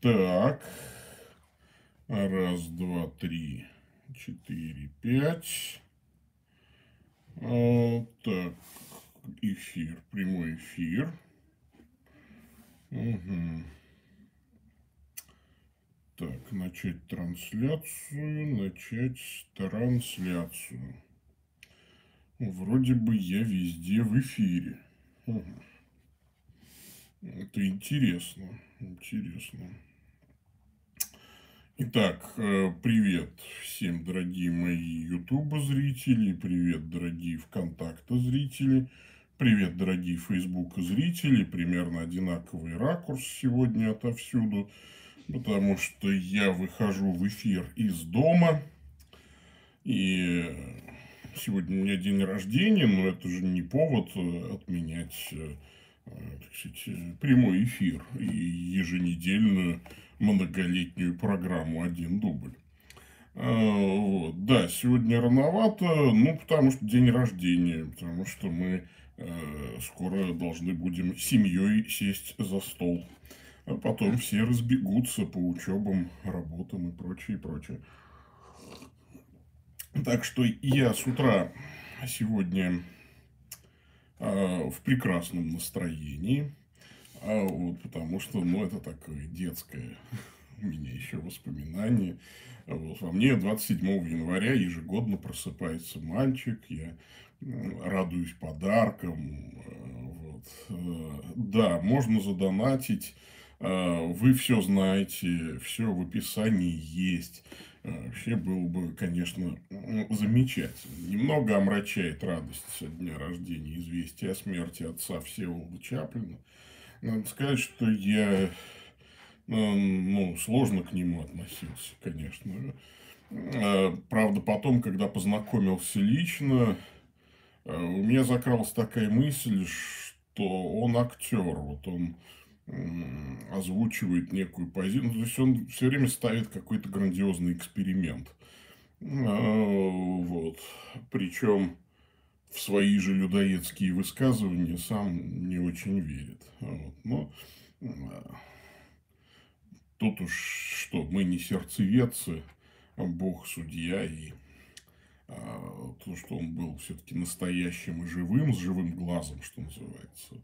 Так. Раз, два, три, четыре, пять. А, так. Эфир, прямой эфир. Угу. Так, начать трансляцию, начать трансляцию. Вроде бы я везде в эфире. Угу. Это интересно, интересно. Итак, э, привет всем, дорогие мои YouTube зрители, привет, дорогие ВКонтакте зрители, привет, дорогие Facebook зрители, примерно одинаковый ракурс сегодня отовсюду, потому что я выхожу в эфир из дома, и сегодня у меня день рождения, но это же не повод э, отменять э, сказать, прямой эфир и еженедельную многолетнюю программу «Один дубль». А, вот. Да, сегодня рановато, ну, потому что день рождения, потому что мы э, скоро должны будем семьей сесть за стол. А потом все разбегутся по учебам, работам и прочее, и прочее. Так что я с утра сегодня в прекрасном настроении. А вот, потому что, ну, это такое детское у меня еще воспоминание. Вот, во мне 27 января ежегодно просыпается мальчик, я радуюсь подаркам. Э, вот. Э, да, можно задонатить. Э, вы все знаете, все в описании есть. Вообще было бы, конечно, замечательно. Немного омрачает радость со дня рождения известия о смерти отца Всеволода Чаплина. Надо сказать, что я, э, ну, сложно к нему относился, конечно. Э, правда, потом, когда познакомился лично, э, у меня закралась такая мысль, что он актер, вот он озвучивает некую позицию, то есть он все время ставит какой-то грандиозный эксперимент. Вот. Причем в свои же людоедские высказывания сам не очень верит. Вот. Но а, тут уж что, мы не сердцеведцы, а Бог судья, и а, то, что он был все-таки настоящим и живым, с живым глазом, что называется, а,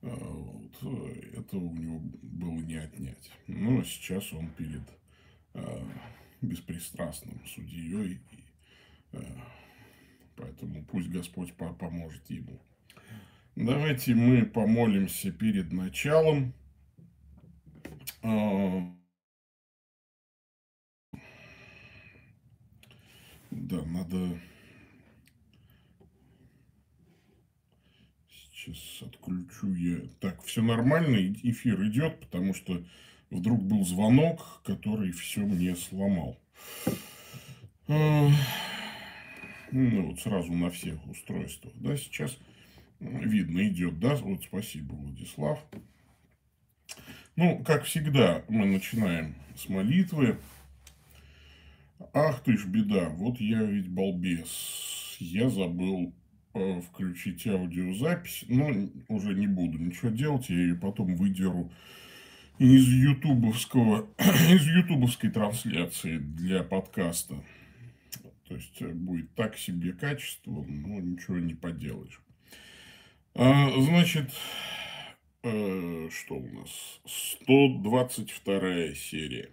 вот, этого у него было не отнять. Но сейчас он перед а, беспристрастным судьей и а, Поэтому пусть Господь поможет ему. Давайте мы помолимся перед началом. А, да, надо сейчас отключу я. Так, все нормально, эфир идет, потому что вдруг был звонок, который все мне сломал. А, ну, вот сразу на всех устройствах, да, сейчас видно идет, да, вот спасибо, Владислав. Ну, как всегда, мы начинаем с молитвы. Ах ты ж беда, вот я ведь балбес, я забыл включить аудиозапись, но уже не буду ничего делать, я ее потом выдеру из ютубовского, из ютубовской трансляции для подкаста. То есть э, будет так себе качество, но ничего не поделаешь. А, значит, э, что у нас? 122 серия.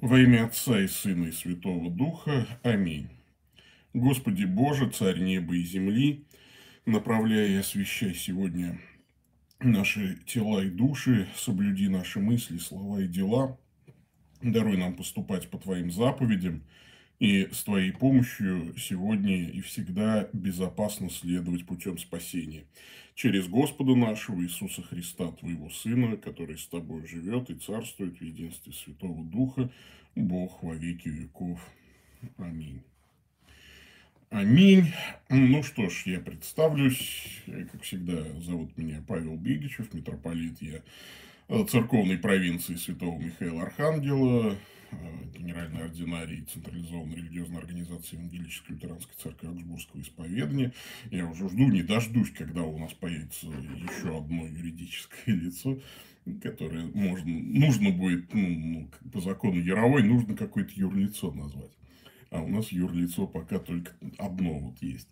Во имя Отца и Сына и Святого Духа. Аминь. Господи Боже, Царь неба и земли, направляя и освящай сегодня наши тела и души, соблюди наши мысли, слова и дела – Даруй нам поступать по Твоим заповедям, и с Твоей помощью сегодня и всегда безопасно следовать путем спасения. Через Господа нашего Иисуса Христа, Твоего Сына, который с Тобой живет и царствует в единстве Святого Духа, Бог во веки веков. Аминь. Аминь. Ну что ж, я представлюсь. Как всегда, зовут меня Павел Бегичев, митрополит я церковной провинции Святого Михаила Архангела, генеральной ординарии централизованной религиозной организации Евангелической лютеранской церкви Аугсбургского исповедания. Я уже жду, не дождусь, когда у нас появится еще одно юридическое лицо, которое можно, нужно будет, ну, ну, по закону Яровой, нужно какое-то юрлицо назвать. А у нас юрлицо пока только одно вот есть.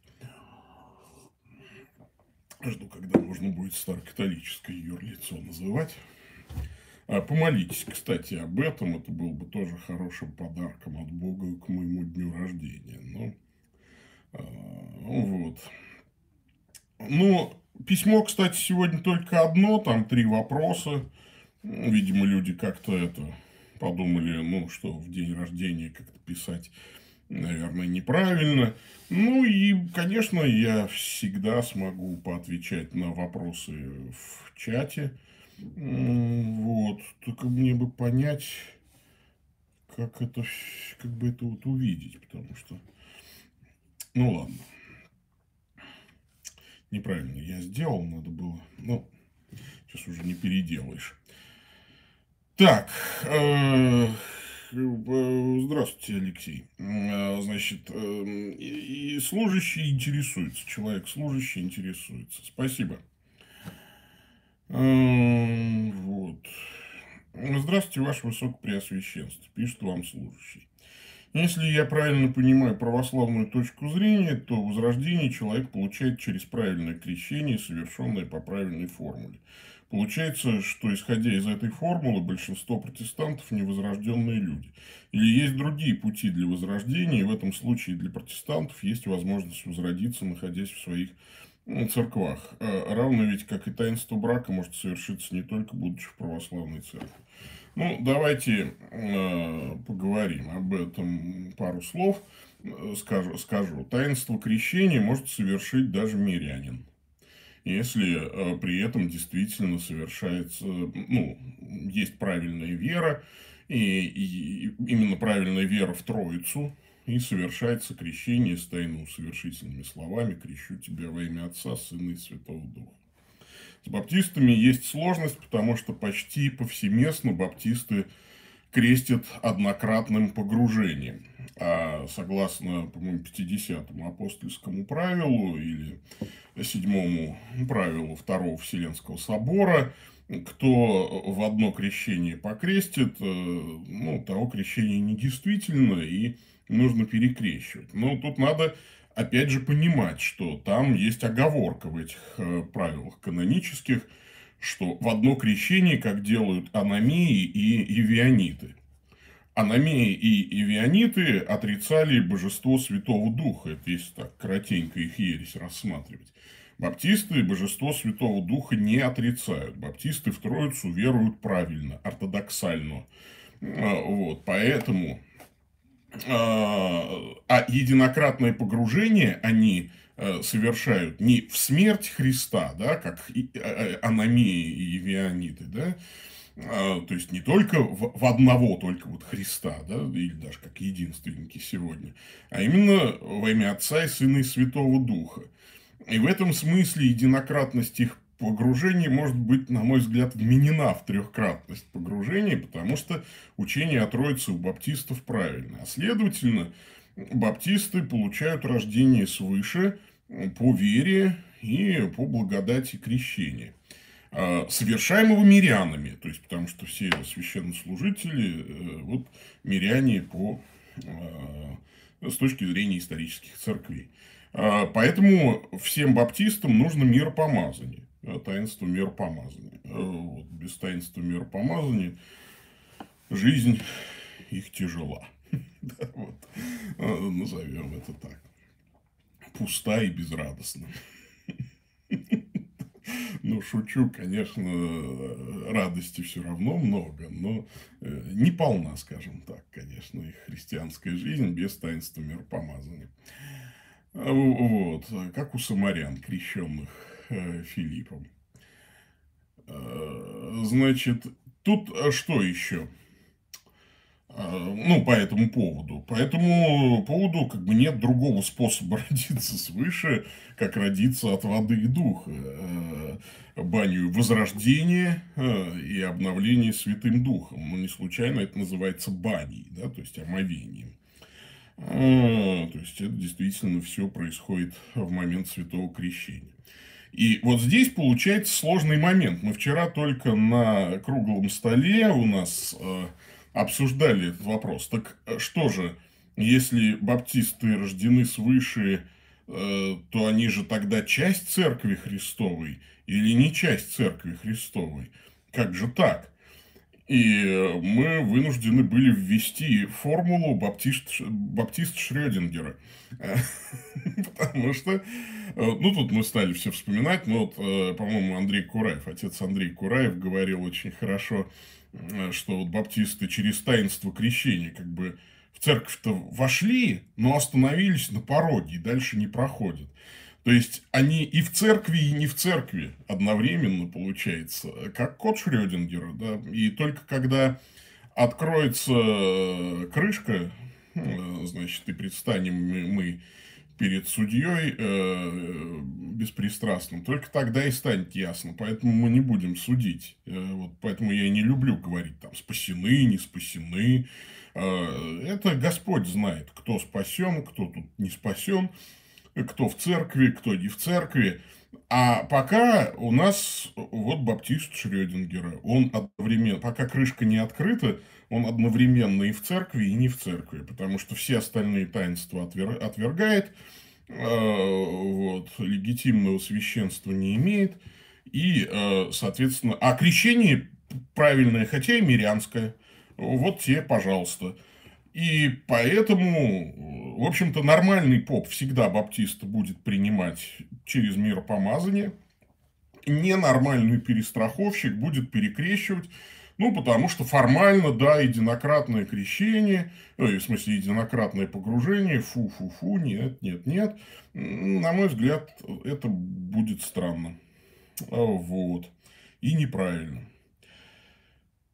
Жду, когда можно будет старокатолическое юрлицо называть. А помолитесь, кстати, об этом. Это был бы тоже хорошим подарком от Бога к моему дню рождения. Ну, а, вот. Ну, письмо, кстати, сегодня только одно, там три вопроса. Видимо, люди как-то это подумали, ну, что в день рождения как-то писать, наверное, неправильно. Ну и, конечно, я всегда смогу поотвечать на вопросы в чате. Вот. Только мне бы понять, как это, как бы это вот увидеть, потому что, ну ладно, неправильно я сделал, надо было, ну, сейчас уже не переделаешь. Так, э, здравствуйте, Алексей. Э, значит, э, и служащий интересуется, человек служащий интересуется. Спасибо. Вот. Здравствуйте, Ваше Высокопреосвященство, пишет вам служащий. Если я правильно понимаю православную точку зрения, то возрождение человек получает через правильное крещение, совершенное по правильной формуле. Получается, что исходя из этой формулы, большинство протестантов невозрожденные люди. Или есть другие пути для возрождения, и в этом случае для протестантов есть возможность возродиться, находясь в своих церквах. Э, равно ведь, как и таинство брака, может совершиться не только будучи в православной церкви. Ну, давайте э, поговорим об этом пару слов. Э, скажу, скажу. Таинство крещения может совершить даже мирянин. Если э, при этом действительно совершается, ну, есть правильная вера, и, и именно правильная вера в Троицу, и совершается крещение с тайноусовершительными словами «Крещу тебя во имя Отца, Сына и Святого Духа». С баптистами есть сложность, потому что почти повсеместно баптисты крестят однократным погружением. А согласно, по-моему, 50-му апостольскому правилу или 7-му правилу Второго Вселенского собора, кто в одно крещение покрестит, э, ну, того крещения недействительно, и нужно перекрещивать. Но тут надо, опять же, понимать, что там есть оговорка в этих э, правилах канонических, что в одно крещение, как делают аномии и ивиониты. Аномии и ивиониты отрицали божество Святого Духа. Это если так коротенько их ересь рассматривать. Баптисты божество Святого Духа не отрицают. Баптисты в Троицу веруют правильно, ортодоксально. А, вот, поэтому а, а единократное погружение они э, совершают не в смерть Христа, да, как аномии и евиониты, да, а, то есть не только в, одного только вот Христа, да, или даже как единственники сегодня, а именно во имя Отца и Сына и Святого Духа. И в этом смысле единократность их погружение может быть, на мой взгляд, вменена в трехкратность погружения, потому что учение о Троице у баптистов правильно. А следовательно, баптисты получают рождение свыше по вере и по благодати крещения а, совершаемого мирянами, то есть потому что все священнослужители, э, вот миряне по, а, с точки зрения исторических церквей. А, поэтому всем баптистам нужно миропомазание. Э, таинство миропомазания. Вот, без таинства миропомазания жизнь их тяжела. вот. Э, назовем это так. Пуста и безрадостна. Ну, шучу, конечно, радости все равно много, но не полна, скажем так, конечно, их христианская жизнь без таинства миропомазания. Вот, как у самарян, крещенных Э, Филиппом. Э, значит, тут э, что еще? Ну, по этому поводу. По этому поводу как бы нет другого способа родиться свыше, как родиться от воды и духа. Баню возрождения и обновления Святым Духом. Ну, не случайно это называется баней, да, то есть омовением. То есть, это действительно все происходит в момент Святого Крещения. И вот здесь получается сложный момент. Мы вчера только на круглом столе у нас э, обсуждали этот вопрос. Так э, что же, если баптисты рождены свыше, э, то они же тогда часть Церкви Христовой или не часть Церкви Христовой? Как же так? И мы вынуждены были ввести формулу баптист, баптист Шрёдингера. Потому что, э, ну, тут мы стали все вспоминать, но вот, э, по-моему, Андрей Кураев, отец Андрей Кураев говорил очень хорошо, э, что вот баптисты через таинство крещения как бы в церковь-то вошли, но остановились на пороге и дальше не проходят. То есть они и в церкви, и не в церкви одновременно получается, как кот Шрёдингера, да, и только когда откроется крышка, э, значит, и предстанем мы перед судьей э, беспристрастным, только тогда и станет ясно. Поэтому мы не будем судить. Э, вот поэтому я и не люблю говорить там спасены, не спасены. Э, это Господь знает, кто спасен, кто тут не спасен кто в церкви, кто не в церкви. А пока у нас вот баптист Шрёдингера, он одновременно, пока крышка не открыта, он одновременно и в церкви, и не в церкви, потому что все остальные таинства отвер... отвергает, э, вот, легитимного священства не имеет, и, э, соответственно, а крещение правильное, хотя и мирянское, вот те, пожалуйста. И поэтому, в общем-то, нормальный поп всегда баптиста будет принимать через миропомазание. Ненормальный перестраховщик будет перекрещивать, ну, потому что формально, да, единократное крещение, э, в смысле, единократное погружение, фу-фу-фу, нет, нет, нет. На мой взгляд, это будет странно. Вот. И неправильно.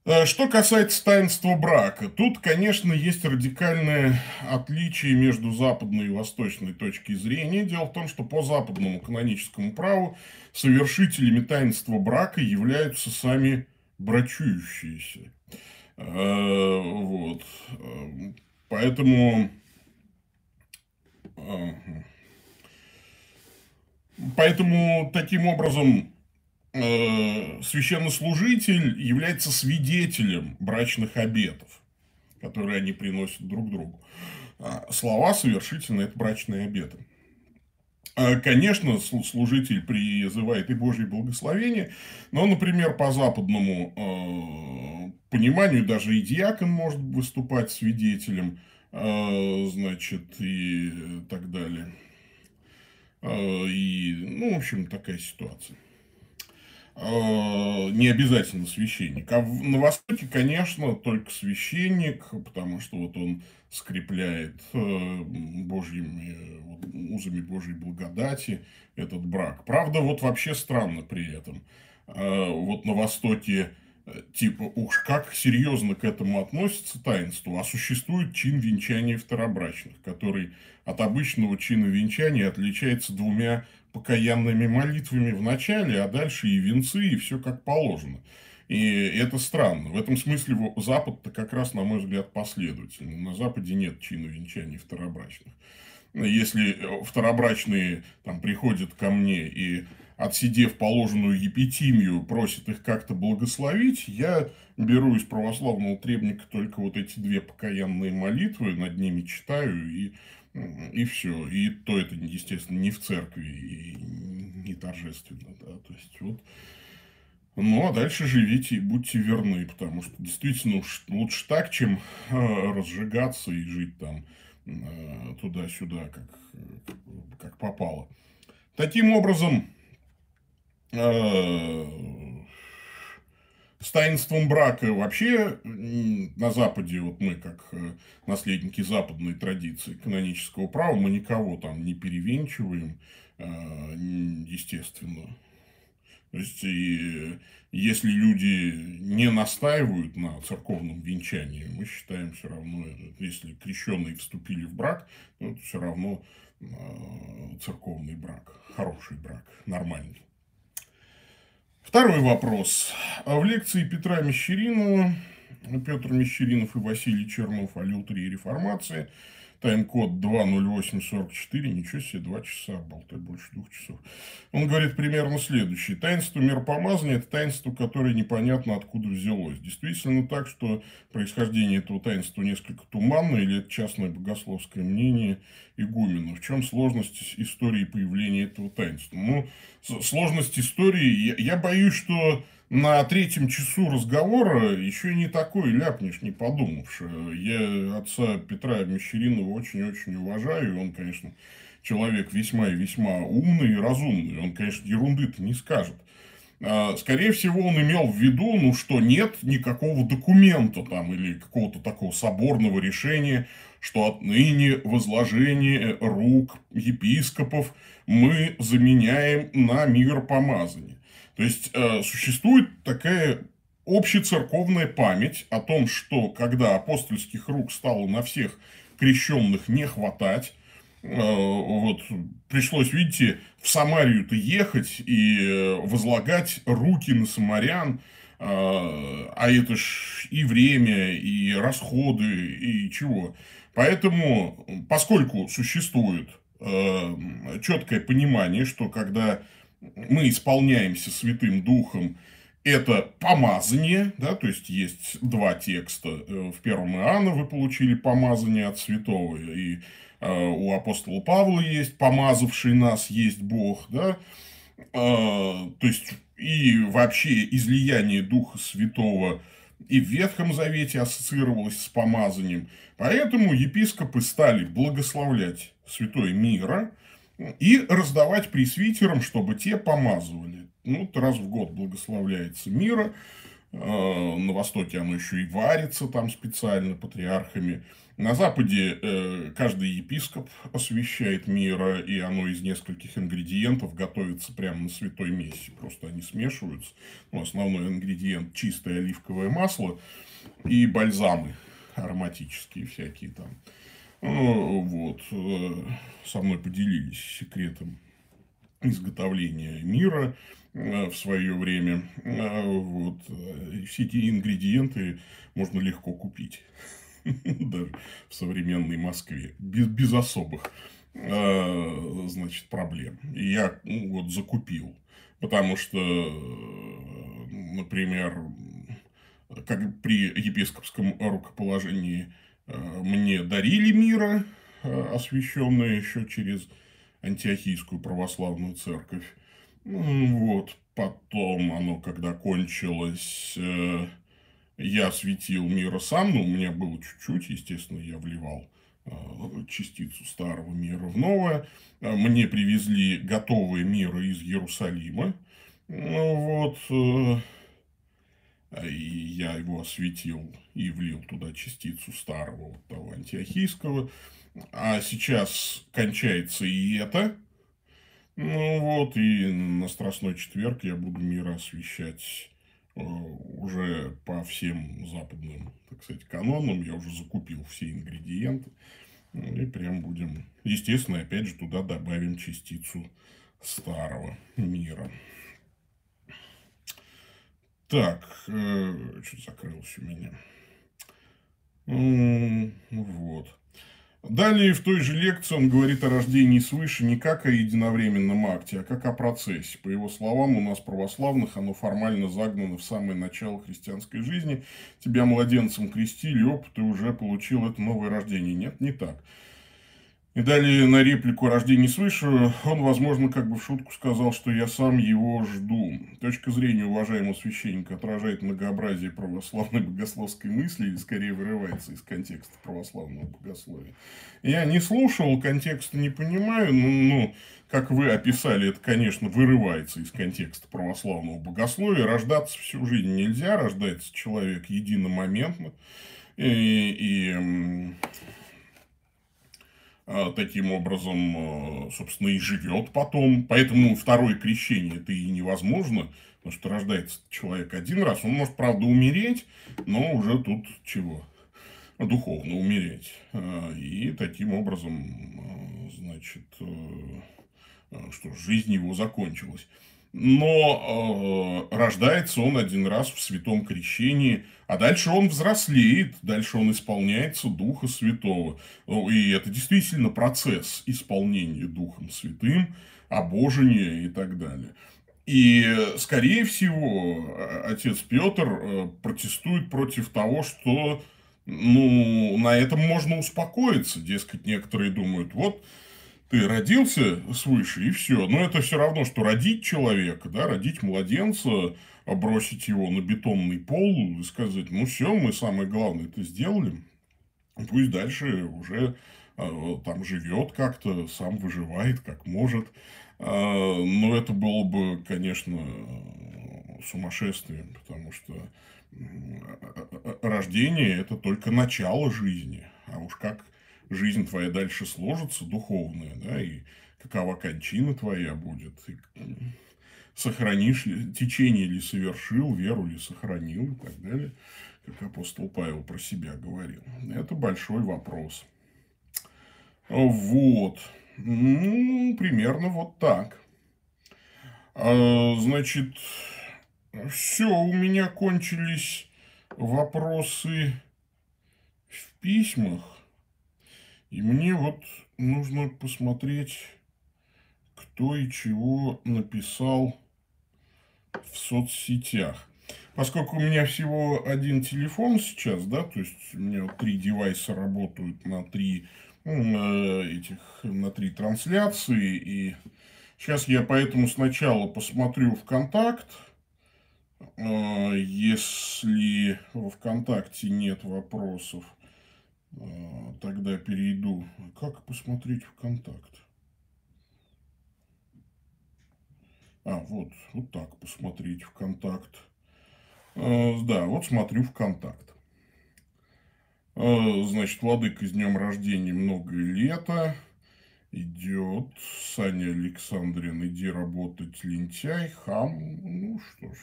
Э, что касается таинства брака, тут, конечно, есть радикальное отличие между западной и восточной точки зрения. Дело в том, что по западному каноническому праву совершителями таинства брака являются сами брачующиеся. Э, вот. Э, поэтому... Поэтому таким образом Э, священнослужитель является свидетелем брачных обетов, которые они приносят друг другу. А слова совершительно – это брачные обеты. А, конечно, служитель призывает и Божье благословение, но, например, по западному э, пониманию даже и диакон может выступать свидетелем, э, значит, и так далее. И, ну, в общем, такая ситуация. Э, не обязательно священник. А на Востоке, конечно, только священник, потому что вот он скрепляет э, божьими узами Божьей благодати этот брак. Правда, вот вообще странно при этом. Э, вот на Востоке типа, уж как серьезно к этому относится таинство, а существует чин венчания второбрачных, который от обычного чина венчания отличается двумя покаянными молитвами в начале, а дальше и венцы, и все как положено. И это странно. В этом смысле Запад-то как раз, на мой взгляд, последовательный. На Западе нет чина венчаний второбрачных. Если э, второбрачные там, приходят ко мне и, отсидев положенную епитимию, просят их как-то благословить, я беру из православного требника только вот эти две покаянные молитвы, над ними читаю и и все. И то это, естественно, не в церкви и не торжественно. Да? То есть, вот. Ну, а дальше живите и будьте верны, потому что действительно уж лучше так, чем э, разжигаться и жить там э, туда-сюда, как, как попало. Таким образом, э, с таинством брака вообще на Западе, вот мы как э, наследники западной традиции канонического права, мы никого там не перевенчиваем, э, естественно. То есть, и если люди не настаивают на церковном венчании, мы считаем все равно, если крещенные вступили в брак, ну, это все равно э, церковный брак, хороший брак, нормальный. Второй вопрос. В лекции Петра Мещеринова, Петр Мещеринов и Василий Чернов о лютере и реформации – тайм-код 20844, ничего себе, два часа, болтай больше двух часов. Он говорит примерно следующее. Таинство миропомазания – это таинство, которое непонятно откуда взялось. Действительно так, что происхождение этого таинства несколько туманно, или это частное богословское мнение игумена. В чем сложность истории появления этого таинства? Ну, сложность истории, я, я боюсь, что на третьем часу разговора еще не такой ляпнешь, не подумавши. Я отца Петра Мещеринова очень-очень уважаю. Он, конечно, человек весьма и весьма умный и разумный. Он, конечно, ерунды-то не скажет. А, скорее всего, он имел в виду, ну, что нет никакого документа там или какого-то такого соборного решения, что отныне возложение рук епископов мы заменяем на миропомазание. То есть э, существует такая общецерковная память о том, что когда апостольских рук стало на всех крещенных не хватать, э, вот пришлось, видите, в Самарию-то ехать и э, возлагать руки на самарян, а это ж и время, и расходы, и чего. Поэтому, поскольку существует четкое понимание, что когда мы исполняемся Святым Духом, это помазание, да, то есть есть два текста. Э, в первом Иоанна вы получили помазание от святого, и э, у апостола Павла есть помазавший нас есть Бог, да, э, то есть и вообще излияние Духа Святого и в Ветхом Завете ассоциировалось с помазанием. Поэтому епископы стали благословлять святой мира, и раздавать пресвитерам, чтобы те помазывали. Ну, раз в год благословляется мира. Э, на Востоке оно еще и варится там специально патриархами. На Западе э, каждый епископ освещает мира, и оно из нескольких ингредиентов готовится прямо на святой мессе. Просто они смешиваются. Ну, основной ингредиент – чистое оливковое масло и бальзамы ароматические всякие там. Ну, вот, э, со мной поделились секретом изготовления мира э, в свое время. Вот. Все эти ингредиенты можно легко купить. Даже в современной Москве. Без, без особых значит, проблем. И я ну, вот закупил. Потому что, например, как при епископском рукоположении Э, мне дарили мира, э, освященное еще через антиохийскую православную церковь. Вот, потом оно, когда кончилось, э, я светил мира сам, но у меня было чуть-чуть, естественно, я вливал частицу старого мира в новое. Мне привезли готовые миры из Иерусалима. Вот, и я его осветил и влил туда частицу старого вот того антиохийского. А сейчас кончается и это. Ну вот, и на Страстной четверг я буду мир освещать э, уже по всем западным, так сказать, канонам. Я уже закупил все ингредиенты. Ну, и прям будем... Естественно, опять же, туда добавим частицу старого мира. Так, э, что закрылось у меня. Вот. Далее в той же лекции он говорит о рождении свыше не как о единовременном акте, а как о процессе. По его словам, у нас православных оно формально загнано в самое начало христианской жизни. Тебя младенцем крестили, оп, ты уже получил это новое рождение. Нет, не так. И далее на реплику «Рождение свыше» он, возможно, как бы в шутку сказал, что я сам его жду. Точка зрения уважаемого священника отражает многообразие православной богословской мысли или скорее вырывается из контекста православного богословия. Я не слушал, контекста не понимаю, но, ну, как вы описали, это, конечно, вырывается из контекста православного богословия. Рождаться всю жизнь нельзя, рождается человек единомоментно. И, и таким образом, а, собственно, и живет потом. Поэтому второе крещение это и невозможно, потому что рождается человек один раз. Он может, правда, умереть, но уже тут чего? Духовно умереть. А, и таким образом, значит, что жизнь его закончилась. Но э, рождается он один раз в святом крещении, а дальше он взрослеет, дальше он исполняется Духа Святого. Ну, и это действительно процесс исполнения Духом Святым, обожения и так далее. И, скорее всего, отец Петр э, протестует против того, что ну, на этом можно успокоиться. Дескать, некоторые думают, вот ты родился свыше, и все. Но это все равно, что родить человека, да, родить младенца, бросить его на бетонный пол и сказать, ну все, мы самое главное это сделали, пусть дальше уже э, там живет как-то, сам выживает как может. Э, но это было бы, конечно, сумасшествием, потому что рождение это только начало жизни. А уж как жизнь твоя дальше сложится, духовная, да, и какова кончина твоя будет, и сохранишь ли, течение ли совершил, веру ли сохранил и так далее, как апостол Павел про себя говорил. Это большой вопрос. Вот. Ну, примерно вот так. А, значит, все, у меня кончились вопросы в письмах. И мне вот нужно посмотреть, кто и чего написал в соцсетях. Поскольку у меня всего один телефон сейчас, да, то есть у меня три девайса работают на три ну, этих, на три трансляции, и сейчас я поэтому сначала посмотрю ВКонтакт, а, если во ВКонтакте нет вопросов, тогда перейду. Как посмотреть ВКонтакт? А, вот, вот так посмотреть ВКонтакт. А, да, вот смотрю ВКонтакт. А, значит, Владыка с днем рождения много лета. Идет. Саня Александрин, иди работать, лентяй, хам. Ну что ж,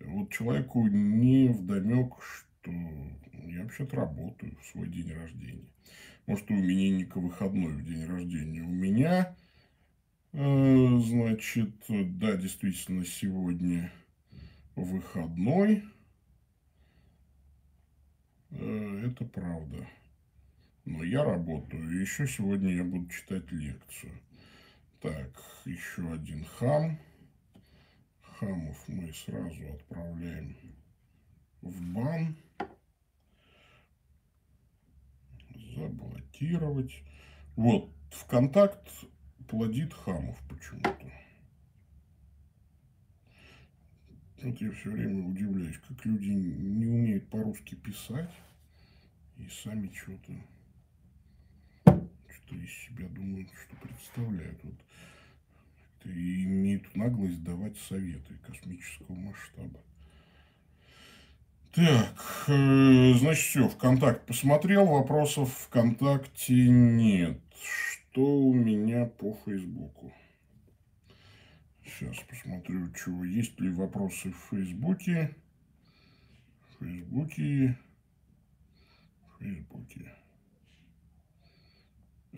вот человеку не вдомек, что я вообще-то работаю в свой день рождения. Может, у именинника выходной в день рождения. У меня, э, значит, да, действительно, сегодня выходной. Э, это правда. Но я работаю. Еще сегодня я буду читать лекцию. Так, еще один хам. Хамов мы сразу отправляем в бан. Заблокировать. Вот, ВКонтакт плодит хамов почему-то. Вот я все время удивляюсь, как люди не умеют по-русски писать и сами что-то что из себя думают, что представляют. Вот, и имеют наглость давать советы космического масштаба. Так, э, значит, все, ВКонтакт посмотрел, вопросов ВКонтакте нет. Что у меня по Фейсбуку? Сейчас посмотрю, чего есть ли вопросы в Фейсбуке. В Фейсбуке. В Фейсбуке.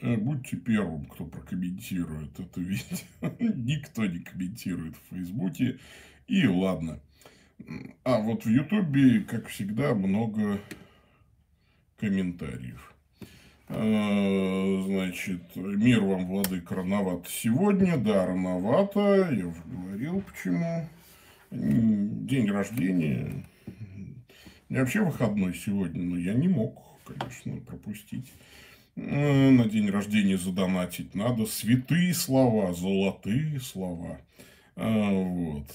Э, будьте первым, кто прокомментирует это видео. Никто не комментирует в Фейсбуке. И ладно. А вот в Ютубе, как всегда, много комментариев. А, значит, мир вам, владыка, рановато сегодня. Да, рановато. Я уже говорил, почему. День рождения. Меня вообще выходной сегодня, но я не мог, конечно, пропустить. А, на день рождения задонатить надо. Святые слова, золотые слова. А, вот.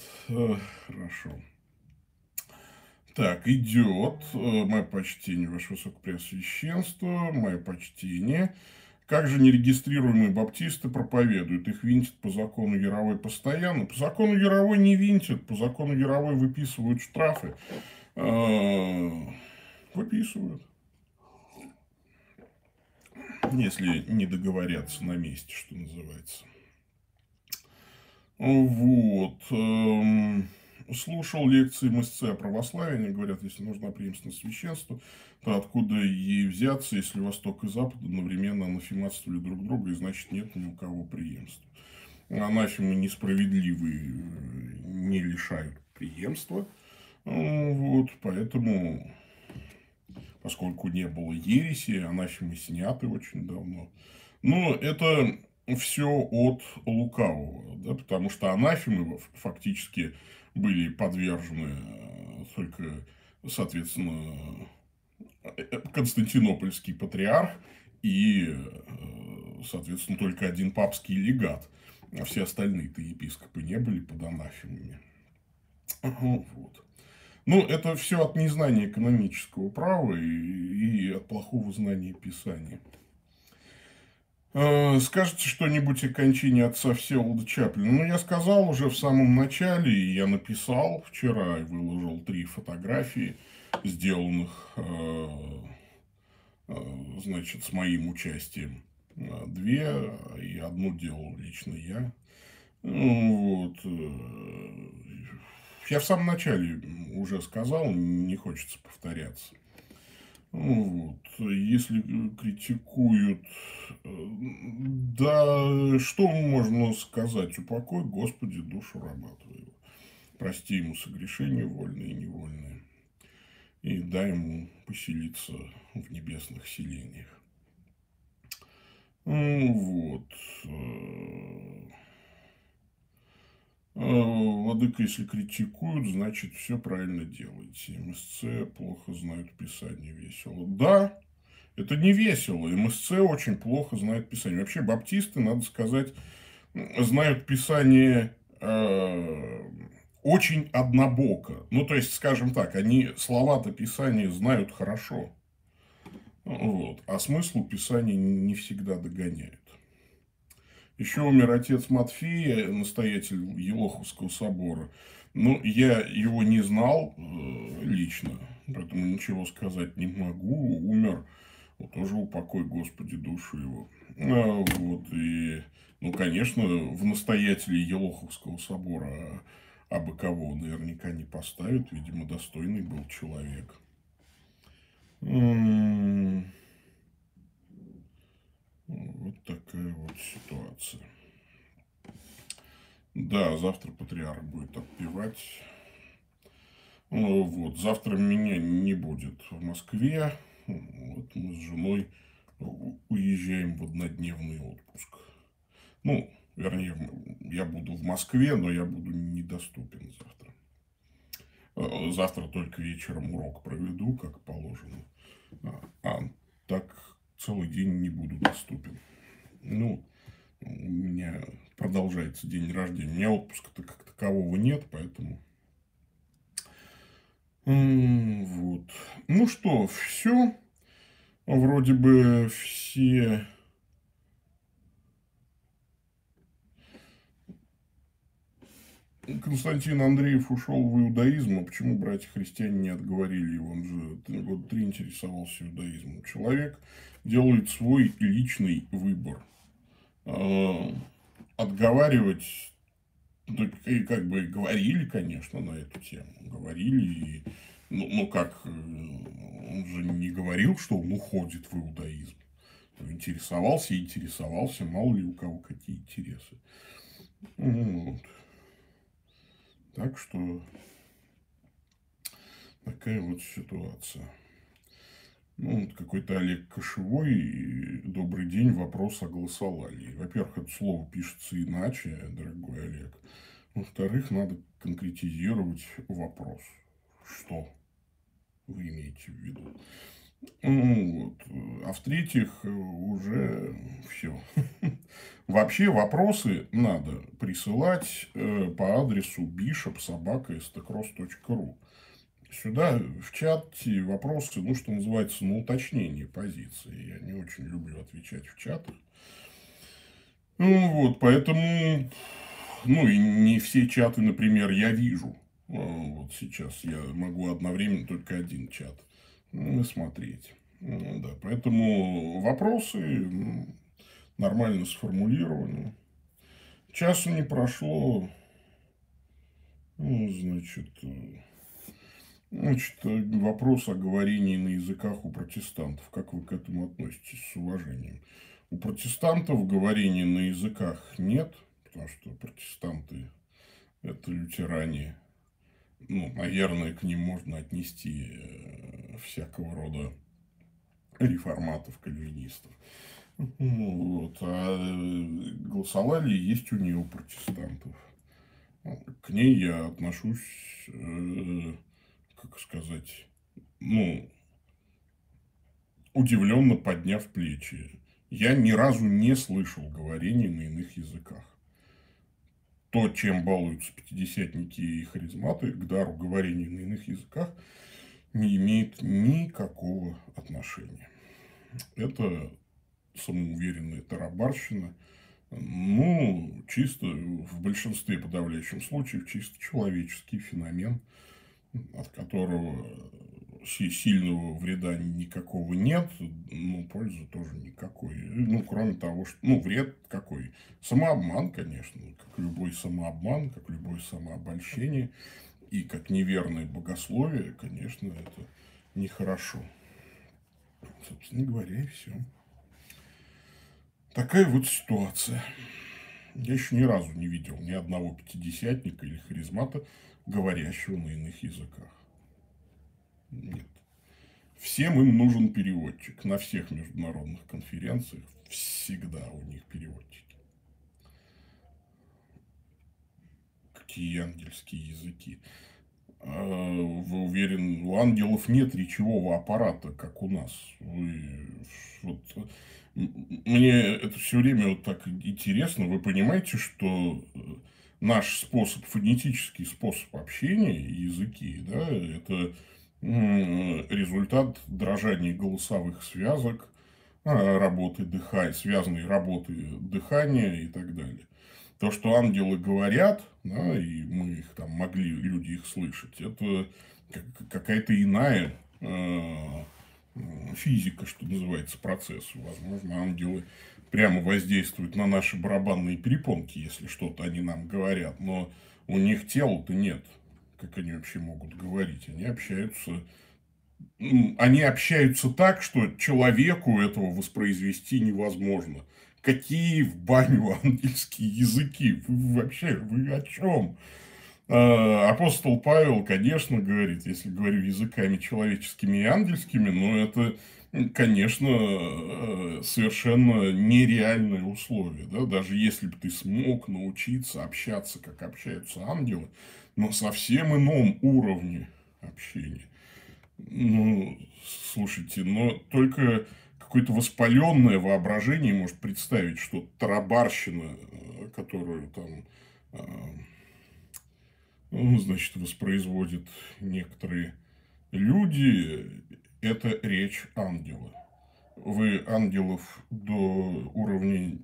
Хорошо. Так, идет. Э, мое почтение, Ваше Высокопреосвященство, мое почтение. Как же нерегистрируемые баптисты проповедуют? Их винтят по закону Яровой постоянно. По закону Яровой не винтят, по закону Яровой выписывают штрафы. Э, выписывают. если не договорятся на месте, что называется. Вот. Слушал лекции МСЦ о православии. Они говорят, если нужна преемственность священства, то откуда ей взяться, если Восток и Запад одновременно анафематствовали друг друга, и значит нет ни у кого преемства. Анафемы несправедливые не лишают преемства. Вот, поэтому, поскольку не было ереси, анафемы сняты очень давно. Но это все от лукавого, да, потому что анафемы фактически были подвержены э, только, соответственно, э, Константинопольский патриарх и, э, соответственно, только один папский легат, а все остальные-то епископы не были под анафемами. Вот. Ну, это все от незнания экономического права и, и от плохого знания Писания. Э, скажете что-нибудь о кончине отца Всеволода Чаплина? Ну, я сказал уже в самом начале, и я написал вчера и выложил три фотографии, сделанных, э, э, значит, с моим участием. Две, и одну делал лично я. Ну, вот. Я в самом начале уже сказал, не хочется повторяться. Вот. Если критикуют, э, да что можно сказать? Упокой, Господи, душу раба твоего. Прости ему согрешения вольные и невольные. И дай ему поселиться в небесных селениях. Ну, вот. Э, Владыка, если критикуют, значит, все правильно делаете. МСЦ плохо знают Писание весело. Да, это не весело. МСЦ очень плохо знает Писание. Вообще, баптисты, надо сказать, знают Писание э, очень однобоко. Ну, то есть, скажем так, они слова-то Писания знают хорошо. Вот. А смысл Писания не всегда догоняют. Еще умер отец Матфея, настоятель Елоховского собора. Ну, я его не знал э, лично, поэтому ничего сказать не могу. Умер, вот тоже упокой, Господи, душу его. А, вот, и, ну, конечно, в настоятеле Елоховского собора а бы кого наверняка не поставят, видимо, достойный был человек. Вот такая вот ситуация. Да, завтра патриарх будет отпевать. Ну, вот, завтра меня не будет в Москве. Вот мы с женой уезжаем в однодневный отпуск. Ну, вернее, я буду в Москве, но я буду недоступен завтра. Э, завтра только вечером урок проведу, как положено. А, а так целый день не буду доступен. Ну, у меня продолжается день рождения. У меня отпуска-то как такового нет, поэтому... Вот. Ну что, все. Вроде бы все Константин Андреев ушел в иудаизм, а почему братья-христиане не отговорили его? Он же год три интересовался иудаизмом. Человек делает свой личный выбор. А, отговаривать, ну, и как бы говорили, конечно, на эту тему. Говорили, и, ну, ну как, э, он же не говорил, что он уходит в иудаизм. Интересовался и интересовался, мало ли у кого какие интересы. Вот. Так что такая вот ситуация. Ну, вот какой-то Олег Кошевой, добрый день, вопрос о голосовании. Во-первых, это слово пишется иначе, дорогой Олег. Во-вторых, надо конкретизировать вопрос. Что вы имеете в виду? Ну, вот. А в-третьих, уже все. Вообще вопросы надо присылать э, по адресу bishop.sobaka.stcross.ru. Сюда в чате вопросы, ну, что называется, на уточнение позиции. Я не очень люблю отвечать в чатах. Ну, вот, поэтому, ну, и не все чаты, например, я вижу. Вот сейчас я могу одновременно только один чат смотреть. Ну, да, поэтому вопросы ну, нормально сформулированы. Часу не прошло. Ну, значит, э, значит, вопрос о говорении на языках у протестантов. Как вы к этому относитесь с уважением? У протестантов говорения на языках нет, потому что протестанты – это лютеране. Ну, наверное, к ним можно отнести э, всякого рода реформатов, кальвинистов. Ну, вот. А э, голосовали есть у нее протестантов. К ней я отношусь, э, как сказать, ну, удивленно подняв плечи. Я ни разу не слышал говорений на иных языках. То, чем балуются пятидесятники и харизматы, к дару говорений на иных языках, не имеет никакого отношения. Это самоуверенная тарабарщина. Ну, чисто в большинстве подавляющих случаев чисто человеческий феномен, от которого сильного вреда никакого нет, ну, пользы тоже никакой. Ну, кроме того, что, ну, вред какой? Самообман, конечно, как любой самообман, как любое самообольщение и как неверное богословие, конечно, это нехорошо. Собственно говоря, и все. Такая вот ситуация. Я еще ни разу не видел ни одного пятидесятника или харизмата, говорящего на иных языках. Нет. Всем им нужен переводчик. На всех международных конференциях всегда у них переводчики. Какие ангельские языки. А, вы уверен, у ангелов нет речевого аппарата, как у нас. Вы, вот, мне это все время вот так интересно. Вы понимаете, что наш способ, фонетический способ общения, языки, да, это результат дрожания голосовых связок, а, работы дыхания, связанной работы дыхания и так далее. То, что ангелы говорят, да, и мы их там могли, люди их слышать, это какая-то иная э, физика, что называется, процесс. Возможно, ангелы прямо воздействуют на наши барабанные перепонки, если что-то они нам говорят, но у них тела-то нет. Как они вообще могут говорить? Они общаются они общаются так, что человеку этого воспроизвести невозможно. Какие в баню ангельские языки? Вы вообще, вы о чем? А, апостол Павел, конечно, говорит, если говорю языками человеческими и ангельскими, но это, конечно, э, совершенно нереальные условия. Да? Даже если бы ты смог научиться общаться, как общаются ангелы, но совсем ином уровне общения. Ну, слушайте, но только какое-то воспаленное воображение может представить, что тарабарщина, э, которую там э, ну, значит, воспроизводят некоторые люди, это речь ангела. Вы ангелов до уровня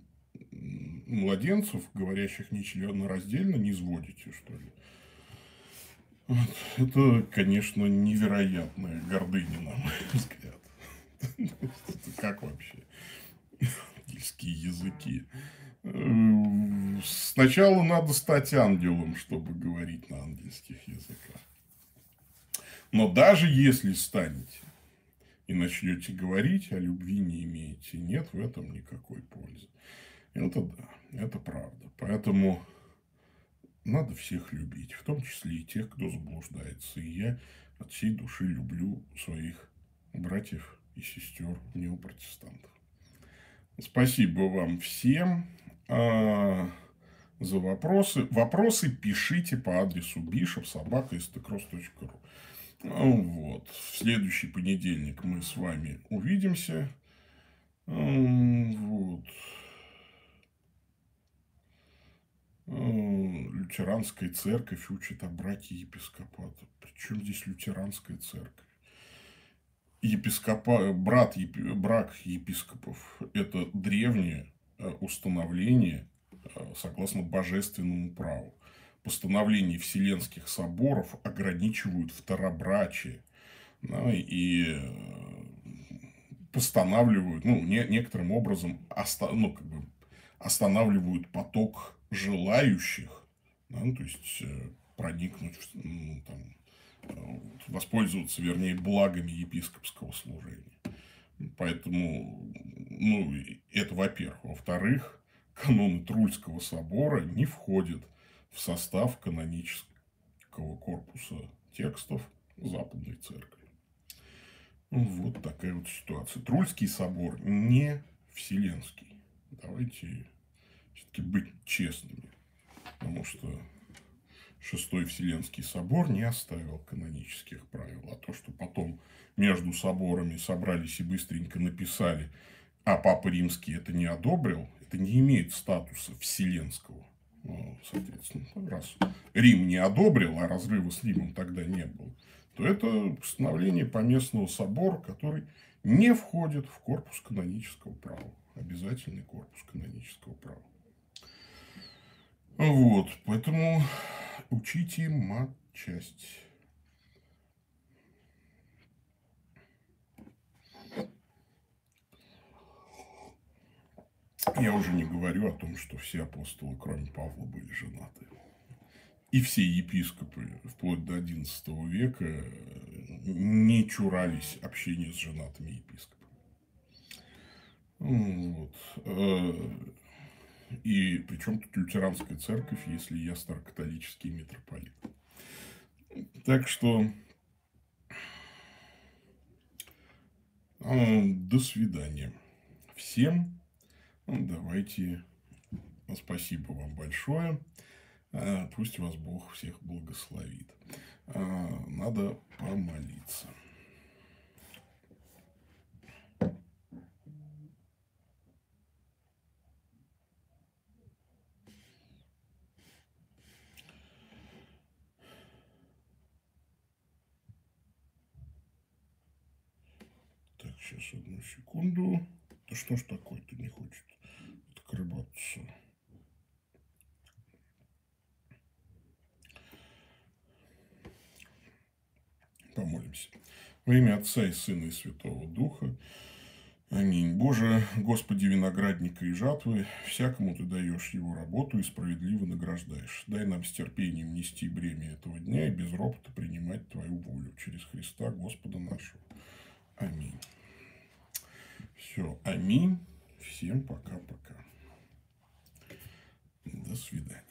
младенцев, говорящих нечленораздельно, не сводите, что ли? Это, конечно, невероятная гордыня, на мой взгляд. Как вообще? Ангельские языки. Сначала надо стать ангелом, чтобы говорить на ангельских языках. Но даже если станете и начнете говорить, а любви не имеете, нет в этом никакой пользы. Это да, это правда. Поэтому надо всех любить, в том числе и тех, кто заблуждается. И я от всей души люблю своих братьев и сестер неопротестантов. Спасибо вам всем. А, за вопросы. Вопросы пишите по адресу bishop.sobaka.stcross.ru Вот. В следующий понедельник мы с вами увидимся. Вот. Лютеранская церковь учит о браке епископата. Причем здесь лютеранская церковь? Епископа, брат, брак епископов – это древнее Э, установление э, согласно божественному праву. Постановления Вселенских соборов ограничивают второбрачие. Да, и э, постанавливают, ну, не, некоторым образом оста, ну, как бы останавливают поток желающих, да, ну, то есть э, проникнуть, ну, там, э, воспользоваться, вернее, благами епископского служения. Поэтому, ну, это во-первых. Во-вторых, каноны Трульского собора не входят в состав канонического корпуса текстов Западной Церкви. Вот такая вот ситуация. Трульский собор не вселенский. Давайте все-таки быть честными. Потому что Шестой Вселенский собор не оставил канонических правил. А то, что потом между соборами собрались и быстренько написали, а Папа Римский это не одобрил, это не имеет статуса вселенского. Ну, соответственно, раз Рим не одобрил, а разрыва с Римом тогда не было, то это постановление поместного собора, который не входит в корпус канонического права. Обязательный корпус канонического права. Вот, поэтому учите матчасть. Я уже не говорю о том, что все апостолы, кроме Павла, были женаты. И все епископы, вплоть до XI века, не чурались общения с женатыми епископами. Вот. Э, и причем тут лютеранская церковь, если я старокатолический митрополит. Так что э, до свидания всем. Давайте. Спасибо вам большое. Э, пусть вас Бог всех благословит. Э, надо помолиться. Сейчас, одну секунду. Да что ж такое-то не хочет открываться? Помолимся. Во имя Отца и Сына и Святого Духа. Аминь. Боже, Господи, виноградника и жатвы, всякому Ты даешь его работу и справедливо награждаешь. Дай нам с терпением нести бремя этого дня и без ропота принимать Твою волю через Христа Господа нашего. Аминь. Все, аминь. Всем пока-пока. До свидания.